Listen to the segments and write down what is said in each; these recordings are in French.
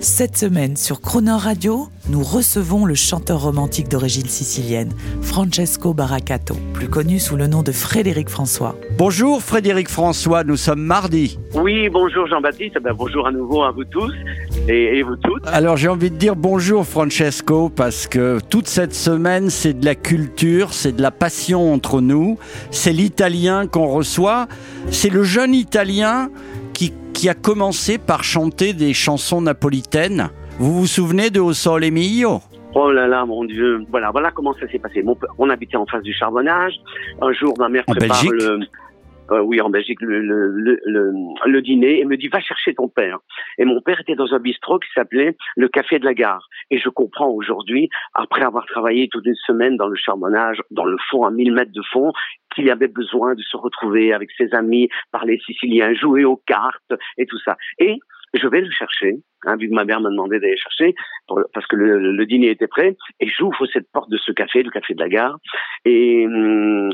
Cette semaine sur Croner Radio, nous recevons le chanteur romantique d'origine sicilienne, Francesco Baracato, plus connu sous le nom de Frédéric François. Bonjour Frédéric François, nous sommes mardi. Oui, bonjour Jean-Baptiste, ben, bonjour à nouveau à vous tous et, et vous toutes. Alors j'ai envie de dire bonjour Francesco parce que toute cette semaine c'est de la culture, c'est de la passion entre nous, c'est l'italien qu'on reçoit, c'est le jeune italien qui, qui a commencé par chanter des chansons napolitaines. Vous vous souvenez de O Sole Mio? Oh là là, mon Dieu. Voilà, voilà comment ça s'est passé. Mon on habitait en face du charbonnage. Un jour, ma mère En prépare Belgique le... euh, oui, en Belgique, le, le, le, le, dîner et me dit va chercher ton père. Et mon père était dans un bistrot qui s'appelait le Café de la Gare. Et je comprends aujourd'hui, après avoir travaillé toute une semaine dans le charbonnage, dans le fond, à 1000 mètres de fond, qu'il avait besoin de se retrouver avec ses amis, parler sicilien, jouer aux cartes et tout ça. Et je vais le chercher, hein, vu que ma mère m'a demandé d'aller chercher, parce que le, le dîner était prêt, et j'ouvre cette porte de ce café, le café de la gare, et, hum,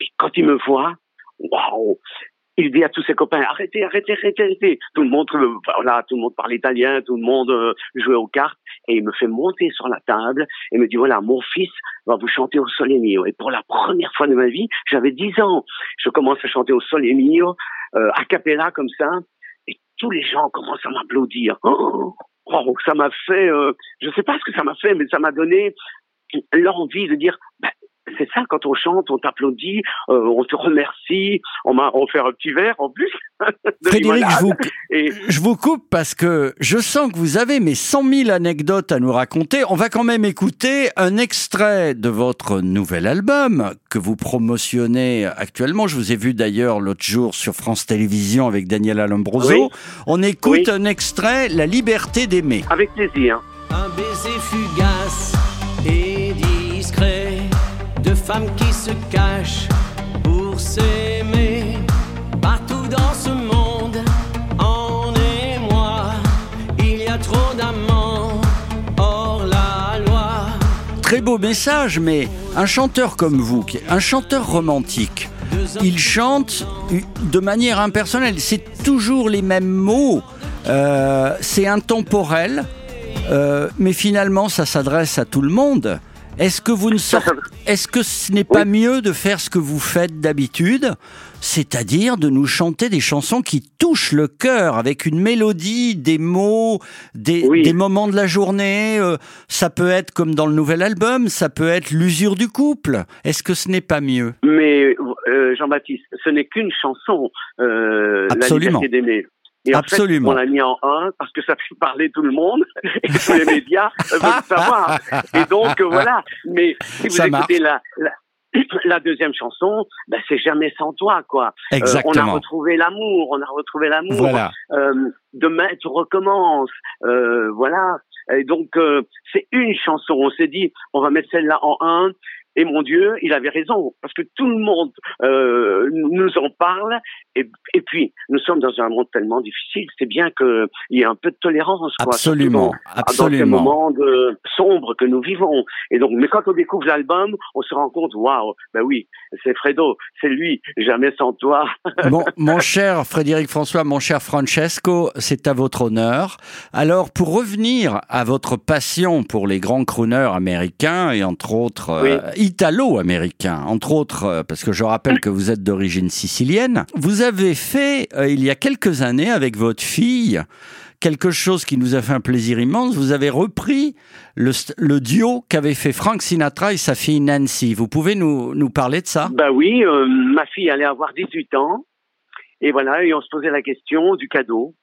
et quand il me voit, waouh il dit à tous ses copains arrêtez, arrêtez, arrêtez, arrêtez. Tout le monde, euh, voilà, tout le monde parle italien, tout le monde euh, jouait aux cartes, et il me fait monter sur la table et me dit voilà, mon fils va vous chanter au Sole Mio. Et pour la première fois de ma vie, j'avais 10 ans, je commence à chanter au Sole Mio, euh, a cappella comme ça, et tous les gens commencent à m'applaudir. Oh, ça m'a fait, euh, je sais pas ce que ça m'a fait, mais ça m'a donné l'envie de dire, bah, c'est ça quand on chante, on t'applaudit, euh, on te remercie, on m'a offert un petit verre en plus. Frédéric, je vous, Et je vous coupe parce que je sens que vous avez mes 100 000 anecdotes à nous raconter. On va quand même écouter un extrait de votre nouvel album que vous promotionnez actuellement. Je vous ai vu d'ailleurs l'autre jour sur France Télévisions avec Daniel Alombroso. Oui. On écoute Oui. un extrait, La liberté d'aimer. avec plaisir. Un baiser fugace et femmes qui se cachent pour s'aimer. Partout dans ce monde, en émoi, il y a trop d'amants hors la loi. Très beau message, mais un chanteur comme vous, un chanteur romantique, il chante de manière impersonnelle. C'est toujours les mêmes mots. Euh, c'est intemporel, euh, mais finalement, ça s'adresse à tout le monde. Est-ce que vous ne sortez, est-ce que ce n'est pas mieux de faire ce que vous faites d'habitude, c'est-à-dire de nous chanter des chansons qui touchent le cœur avec une mélodie, des mots, des, Oui. des moments de la journée. euh, ça peut être comme dans le nouvel album, ça peut être l'usure du couple. Est-ce que ce n'est pas mieux? Mais euh, Jean-Baptiste, ce n'est qu'une chanson, euh, Absolument. La liberté d'aimer. Et en Absolument. fait, on l'a mis en un parce que ça fait parler tout le monde et tous les médias veulent savoir. Et donc euh, voilà. Mais si vous Ça écoutez la, la, la deuxième chanson, ben, c'est jamais sans toi, quoi. Euh, on a Exactement. retrouvé l'amour, on a retrouvé l'amour. Voilà. Euh, demain tu recommences, euh, voilà. Et donc euh, c'est une chanson. On s'est dit, on va mettre celle-là en un. Et mon Dieu, il avait raison, parce que tout le monde euh, nous en parle. Et, et puis, nous sommes dans un monde tellement difficile, c'est bien qu'il y ait un peu de tolérance. Quoi, Absolument, surtout dans- absolument. moments de, sombres que nous vivons. Et donc, mais quand on découvre l'album, on se rend compte, waouh, ben oui, c'est Fredo, c'est lui, jamais sans toi. Mon, mon cher Frédéric François, mon cher Francesco, c'est à votre honneur. Alors, pour revenir à votre passion pour les grands crooners américains et entre autres euh, italo-américains, entre autres, euh, parce que je rappelle que vous êtes d'origine sicilienne, vous avez fait, euh, il y a quelques années, avec votre fille, quelque chose qui nous a fait un plaisir immense. Vous avez repris le, duo qu'avait fait Frank Sinatra et sa fille Nancy. Vous pouvez nous, nous parler de ça? Ben oui, euh, ma fille allait avoir 18 ans. Et voilà, et on se posait la question du cadeau.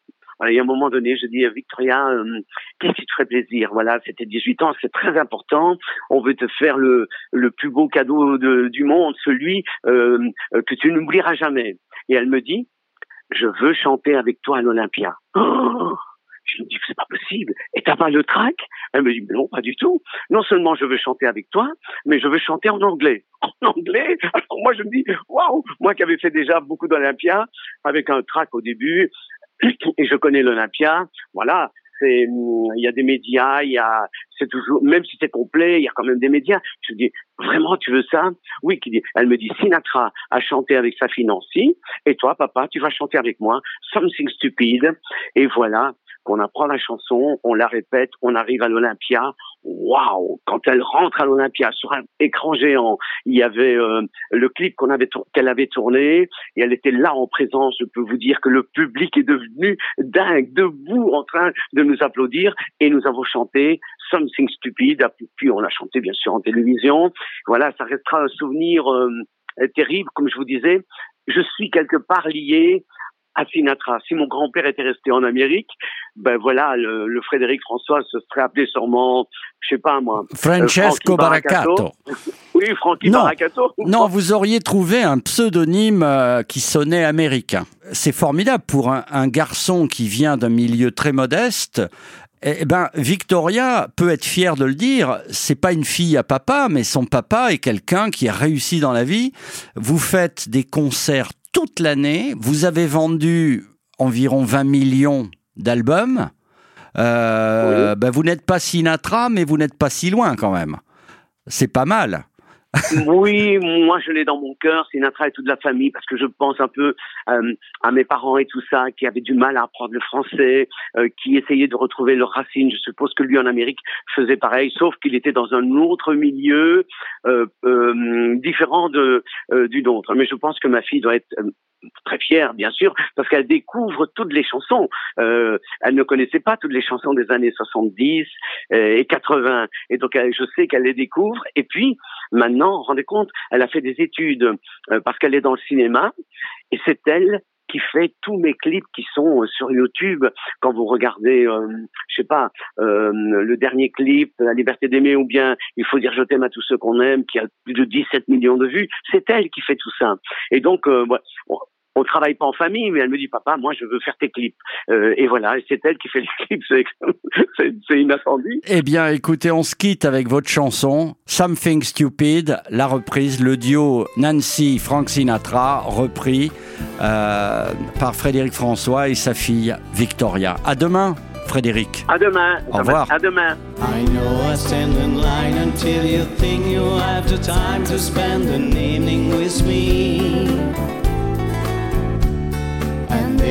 Voilà, à un moment donné, je dis, Victoria, euh, qu'est-ce qui te ferait plaisir? Voilà, c'était 18 ans, c'est très important. On veut te faire le, le plus beau cadeau de- du monde, celui euh, que tu n'oublieras jamais. Et elle me dit, je veux chanter avec toi à l'Olympia. Oh je me dis, c'est pas possible. Et t'as pas le trac? Elle me dit, non, pas du tout. Non seulement je veux chanter avec toi, mais je veux chanter en anglais. En anglais? Alors moi, je me dis, waouh Moi qui avais fait déjà beaucoup d'Olympia, avec un track au début, et je connais l'Olympia, voilà, c'est, hum, il y a des médias, il y a, c'est toujours, même si c'est complet, il y a quand même des médias. Je dis, vraiment, tu veux ça? Oui, qui dit, elle me dit, Sinatra a chanté avec sa Nancy, et toi, papa, tu vas chanter avec moi, Something Stupid, et voilà, qu'on apprend la chanson, on la répète, on arrive à l'Olympia. Waouh Quand elle rentre à l'Olympia sur un écran géant, il y avait euh, le clip qu'on avait qu'elle avait tourné et elle était là en présence. Je peux vous dire que le public est devenu dingue, debout, en train de nous applaudir et nous avons chanté Something Stupid. Puis on l'a chanté bien sûr en télévision. Voilà, ça restera un souvenir euh, terrible, comme je vous disais. Je suis quelque part lié à Sinatra. Si mon grand-père était resté en Amérique, ben voilà, le, Frédéric François se serait appelé sûrement, je sais pas moi, euh, Francesco Baracato. oui, Frankie non, Baracato. Non, vous auriez trouvé un pseudonyme euh, qui sonnait américain. C'est formidable pour un, garçon qui vient d'un milieu très modeste. Eh ben, Victoria peut être fière de le dire. C'est pas une fille à papa, mais son papa est quelqu'un qui a réussi dans la vie. Vous faites des concerts toute l'année. Vous avez vendu environ 20 millions d'albums. Euh, ben vous n'êtes pas Sinatra, mais vous n'êtes pas si loin quand même. C'est pas mal. oui, moi je l'ai dans mon cœur, Sinatra et toute la famille, parce que je pense un peu euh, à mes parents et tout ça, qui avaient du mal à apprendre le français, euh, qui essayaient de retrouver leurs racines. Je suppose que lui en Amérique faisait pareil, sauf qu'il était dans un autre milieu euh, différent de, du nôtre. Mais je pense que ma fille doit être très fière, bien sûr, parce qu'elle découvre toutes les chansons. Euh, elle ne connaissait pas toutes les chansons des années 70 euh, et 80. Et donc, je sais qu'elle les découvre. Et puis, maintenant, rendez compte, elle a fait des études euh, parce qu'elle est dans le cinéma. Et c'est elle qui fait tous mes clips qui sont sur YouTube. Quand vous regardez, euh, je sais pas, le dernier clip, La liberté d'aimer, ou bien Il faut dire je t'aime à tous ceux qu'on aime, qui a plus de 17 millions de vues, c'est elle qui fait tout ça. Et donc, euh, on travaille pas en famille, mais elle me dit papa, moi je veux faire tes clips. Euh, et voilà, c'est elle qui fait les clips, c'est inattendu. Eh bien, écoutez, on se quitte avec votre chanson Something Stupid, la reprise, le duo Nancy Frank Sinatra repris euh, par Frédéric François et sa fille Victoria. À demain. Frédéric. À demain. Au revoir. À demain. I know I stand in line until you think you have the time to spend an evening with me.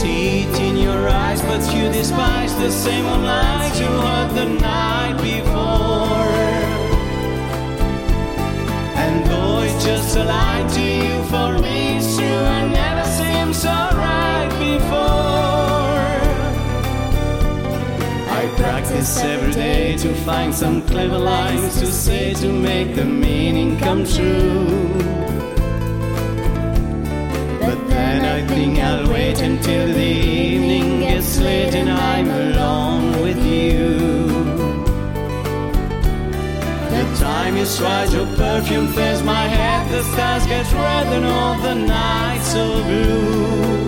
See it in your eyes, but you despise the same old lies you heard the night before. And though it's just a lie to you, for me it's true, I never seemed so right before. I practice every day to find some clever lines to say to make the meaning come true. I'll wait until the evening gets late and I'm alone with you. The time you stride your perfume fills my head, the stars get red and all the nights so blue.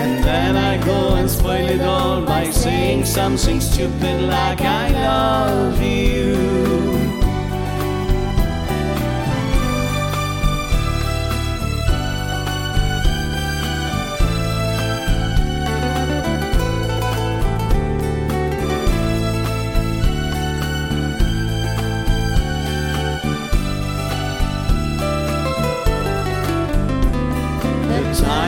And then I go and spoil it all by saying something stupid like I love you.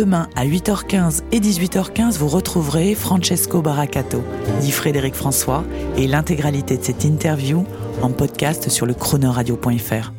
Demain à 8h15 et 18h15, vous retrouverez Francesco Baracato, dit Frédéric François, et l'intégralité de cette interview en podcast sur le chronoradio.fr.